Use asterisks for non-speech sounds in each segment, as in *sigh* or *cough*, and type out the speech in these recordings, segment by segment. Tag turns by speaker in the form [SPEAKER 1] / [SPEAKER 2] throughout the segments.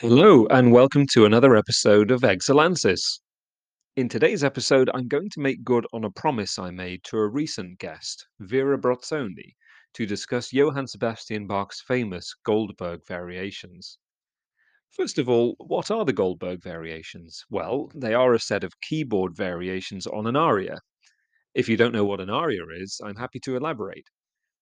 [SPEAKER 1] Hello, and welcome to another episode of Exulansis. In today's episode, I'm going to make good on a promise I made to a recent guest, Vera Brozzoni, to discuss Johann Sebastian Bach's famous Goldberg variations. First of all, what are the Goldberg variations? Well, they are a set of keyboard variations on an aria. If you don't know what an aria is, I'm happy to elaborate.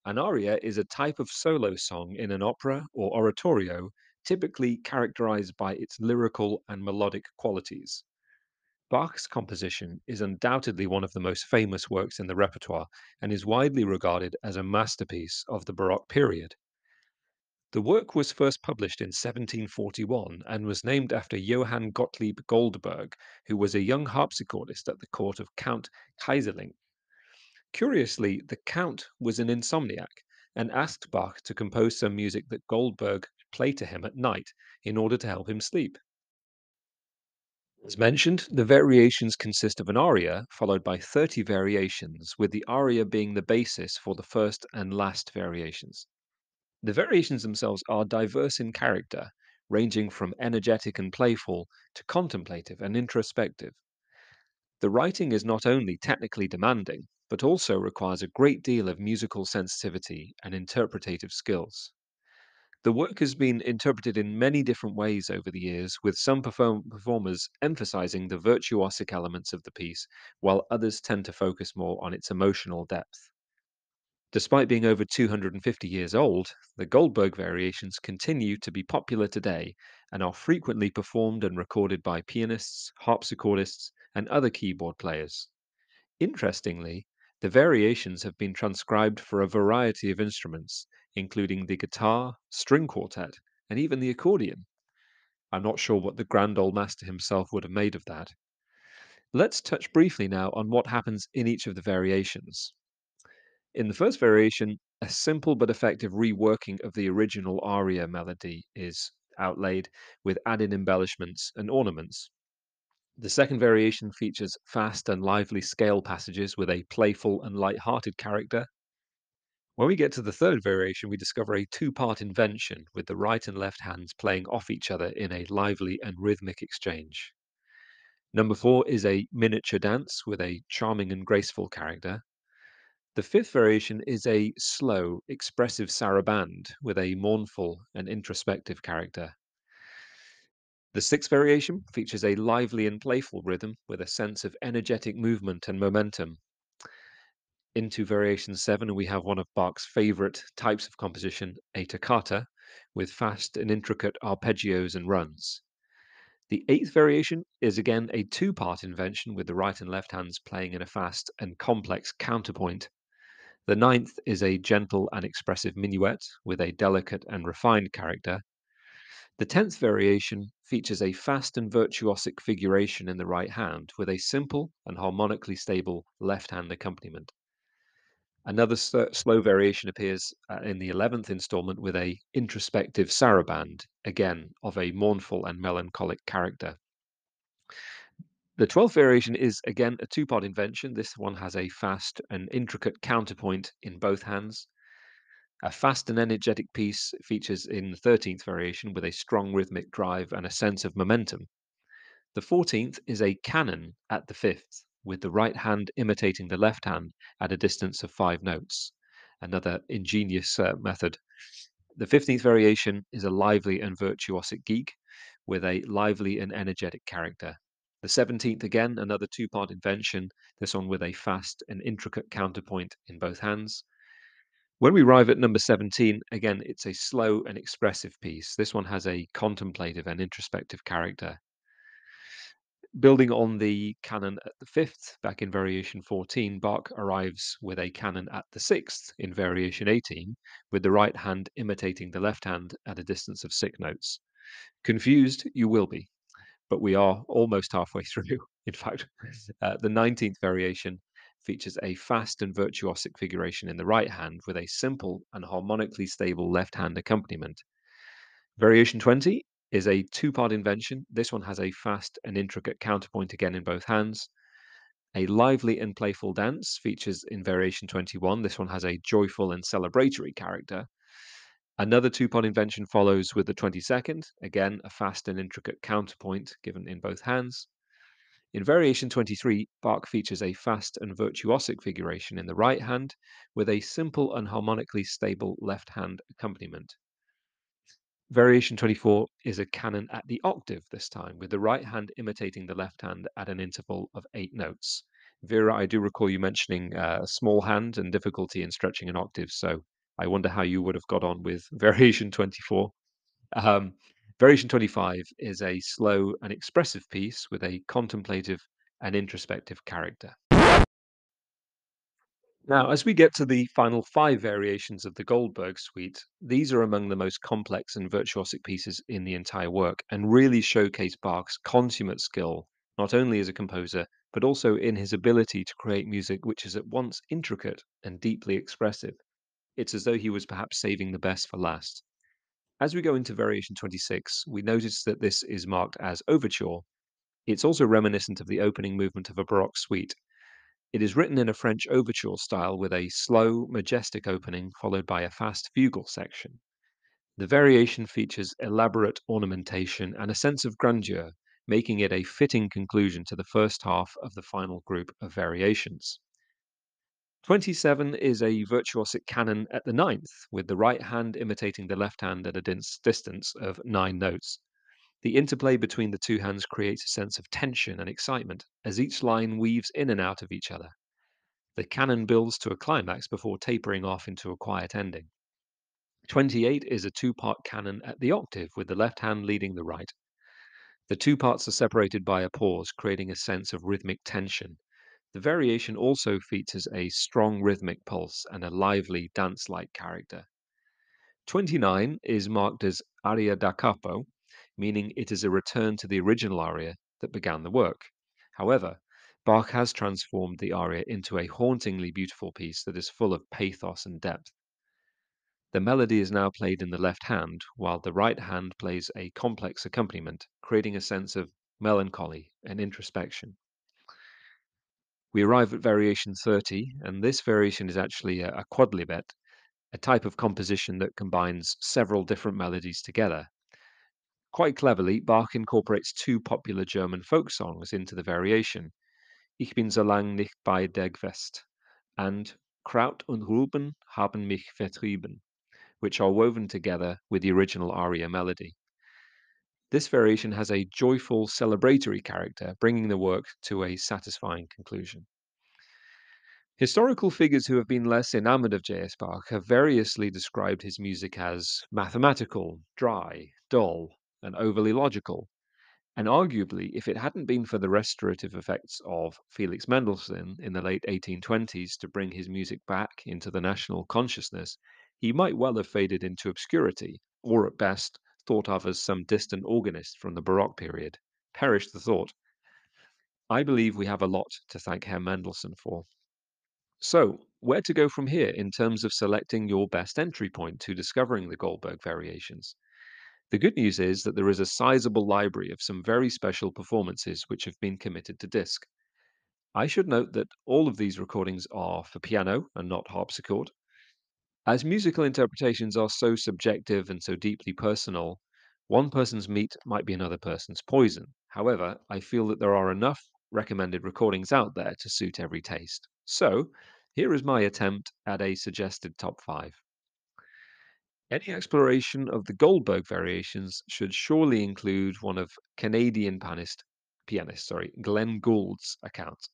[SPEAKER 1] An aria is a type of solo song in an opera or oratorio, typically characterized by its lyrical and melodic qualities. Bach's composition is undoubtedly one of the most famous works in the repertoire and is widely regarded as a masterpiece of the Baroque period. The work was first published in 1741 and was named after Johann Gottlieb Goldberg, who was a young harpsichordist at the court of Count Keyserling. Curiously, the Count was an insomniac and asked Bach to compose some music that Goldberg could play to him at night in order to help him sleep. As mentioned, the variations consist of an aria followed by 30 variations, with the aria being the basis for the first and last variations. The variations themselves are diverse in character, ranging from energetic and playful to contemplative and introspective. The writing is not only technically demanding, but also requires a great deal of musical sensitivity and interpretative skills. The work has been interpreted in many different ways over the years, with some perform- performers emphasizing the virtuosic elements of the piece, while others tend to focus more on its emotional depth. Despite being over 250 years old, the Goldberg variations continue to be popular today and are frequently performed and recorded by pianists, harpsichordists, and other keyboard players. Interestingly, the variations have been transcribed for a variety of instruments, including the guitar, string quartet, and even the accordion. I'm not sure what the grand old master himself would have made of that. Let's touch briefly now on what happens in each of the variations. In the first mm-hmm. variation, a simple but effective reworking of the original aria melody is outlaid with added embellishments and ornaments. The second variation features fast and lively scale passages with a playful and light-hearted character. When we get to the third variation, we discover a two-part invention with the right and left hands playing off each other in a lively and rhythmic exchange. Number four is a miniature dance with a charming and graceful character. The fifth variation is a slow, expressive saraband with a mournful and introspective character. The sixth variation features a lively and playful rhythm with a sense of energetic movement and momentum. Into variation seven, we have one of Bach's favorite types of composition, a toccata, with fast and intricate arpeggios and runs. The eighth variation is again a two part invention with the right and left hands playing in a fast and complex counterpoint. The ninth is a gentle and expressive minuet with a delicate and refined character. The tenth variation features a fast and virtuosic figuration in the right hand with a simple and harmonically stable left hand accompaniment. Another slow variation appears uh, in the 11th installment with a introspective saraband, again of a mournful and melancholic character. The 12th variation is again a two part invention. This one has a fast and intricate counterpoint in both hands. A fast and energetic piece features in the 13th variation with a strong rhythmic drive and a sense of momentum. The 14th is a canon at the 5th, with the right hand imitating the left hand at a distance of five notes. Another ingenious uh, method. The 15th variation is a lively and virtuosic gigue with a lively and energetic character. The 17th, again, another two part invention, this one with a fast and intricate counterpoint in both hands. When we arrive at number 17, again, it's a slow and expressive piece. This one has a contemplative and introspective character. Building on the canon at the fifth, back in variation 14, Bach arrives with a canon at the sixth in variation 18, with the right hand imitating the left hand at a distance of six notes. Confused, you will be, but we are almost halfway *laughs* through. In fact, uh, the 19th variation features a fast and virtuosic figuration in the right hand with a simple and harmonically stable left hand accompaniment. Variation 20 is a two part invention. This one has a fast and intricate counterpoint again in both hands. A lively and playful dance features in variation 21. This one has a joyful and celebratory character. Another two part invention follows with the 22nd, again, a fast and intricate counterpoint given in both hands. In variation 23, Bach features a fast and virtuosic figuration in the right hand with a simple and harmonically stable left hand accompaniment. Variation 24 is a canon at the octave this time, with the right hand imitating the left hand at an interval of eight notes. Vera, I do recall you mentioning uh, a small hand and difficulty in stretching an octave, so I wonder how you would have got on with *laughs* Variation 24. Um, Variation 25 is a slow and expressive piece with a contemplative and introspective character. Now, as we get to the final five variations of the Goldberg suite, these are among the most complex and virtuosic pieces in the entire work and really showcase Bach's consummate skill, not only as a composer, but also in his ability to create music which is at once intricate and deeply expressive. It's as though he was perhaps saving the best for last. As we go into variation 26, we notice that this is marked as overture. It's also reminiscent of the opening movement of a Baroque suite, it is written in a French overture style with a slow, majestic opening followed by a fast fugal section. The variation features elaborate ornamentation and a sense of grandeur, making it a fitting conclusion to the first half of the final group of variations. 27 is a virtuosic canon at the ninth, with the right hand imitating the left hand at a distance of nine notes. The interplay between the two hands creates a sense of tension and excitement as each line weaves in and out of each other. The canon builds to a climax before tapering off into a quiet ending. 28 is a two part canon at the octave, with the left hand leading the right. The two parts are separated by a pause, creating a sense of rhythmic tension. The variation also features a strong rhythmic pulse and a lively dance like character. 29 is marked as aria da capo, meaning it is a return to the original aria that began the work. However, Bach has transformed the aria into a hauntingly beautiful piece that is full of pathos and depth. The melody is now played in the left hand, while the right hand plays a complex accompaniment, creating a sense of melancholy and introspection. We arrive at variation 30, and this variation is actually a, a quodlibet, a type of composition that combines several different melodies together. Quite cleverly, Bach incorporates two popular German folk songs into the variation, Ich bin so lang nicht bei dir gewest and Kraut und Rüben haben mich vertrieben, which are woven together with the original aria melody. This variation has a joyful, celebratory character, bringing the work to a satisfying conclusion. Historical figures who have been less enamored of J.S. Bach have variously described his music as mathematical, dry, dull, and overly logical. And arguably, if it hadn't been for the restorative effects of Felix Mendelssohn in the late 1820s to bring his music back into the national consciousness, he might well have faded into obscurity, or at best thought of as some distant organist from the Baroque period. Perish the thought. I believe we have a lot to thank Herr Mendelssohn for. So, where to go from here in terms of selecting your best entry point to discovering the Goldberg variations? The good news is that there is a sizable library of some very special performances which have been committed to disc. I should note that all of these recordings are for piano and not harpsichord. As musical interpretations are so subjective and so deeply personal, one person's meat might be another person's poison. However, I feel that there are enough recommended recordings out there to suit every taste. So, here is my attempt at a suggested top five. Any exploration of the Goldberg variations should surely include one of Canadian pianist, pianist sorry, Glenn Gould's accounts.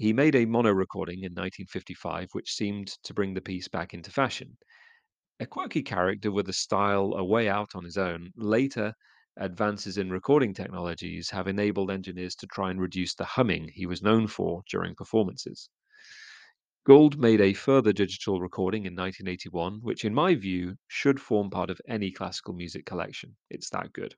[SPEAKER 1] He made a mono recording in 1955, which seemed to bring the piece back into fashion. A quirky character with a style a way out on his own, later advances in recording technologies have enabled engineers to try and reduce the humming he was known for during performances. Gould made a further digital recording in 1981, which, in my view, should form part of any classical music collection. It's that good.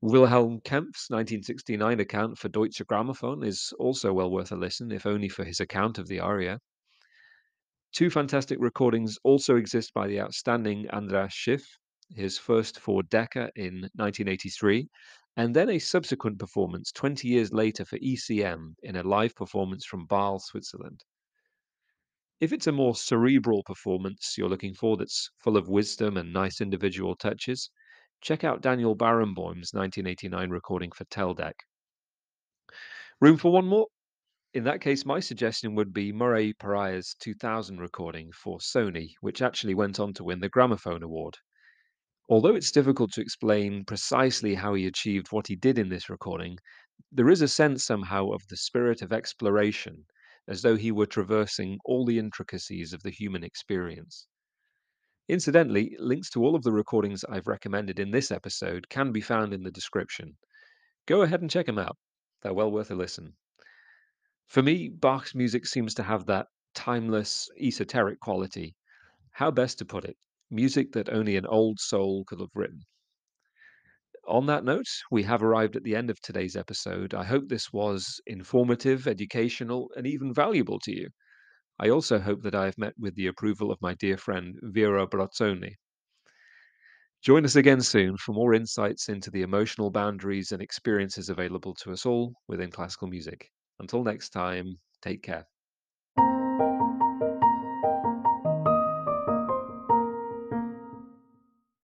[SPEAKER 1] Wilhelm Kempff's 1969 account for Deutsche Grammophon is also well worth a listen, if only for his account of the aria. Two fantastic recordings also exist by the outstanding Andras Schiff, his first for Decca in 1983, and then a subsequent performance 20 years later for ECM in a live performance from Basel, Switzerland. If it's a more cerebral performance you're looking for that's full of wisdom and nice individual touches, check out Daniel Barenboim's 1989 recording for Teldec. Room for one more? In that case, my suggestion would be Murray Perahia's 2000 recording for Sony, which actually went on to win the Gramophone Award. Although it's difficult to explain precisely how he achieved what he did in this recording, there is a sense somehow of the spirit of exploration, as though he were traversing all the intricacies of the human experience. Incidentally, links to all of the recordings I've recommended in this episode can be found in the description. Go ahead and check them out, they're well worth a listen. For me, Bach's music seems to have that timeless, esoteric quality. How best to put it? Music that only an old soul could have written. On that note, we have arrived at the end of today's episode. I hope this was informative, educational, and even valuable to you. I also hope that I have met with the approval of my dear friend Vera Brazzoni. Join us again soon for more insights into the emotional boundaries and experiences available to us all within classical music. Until next time, take care.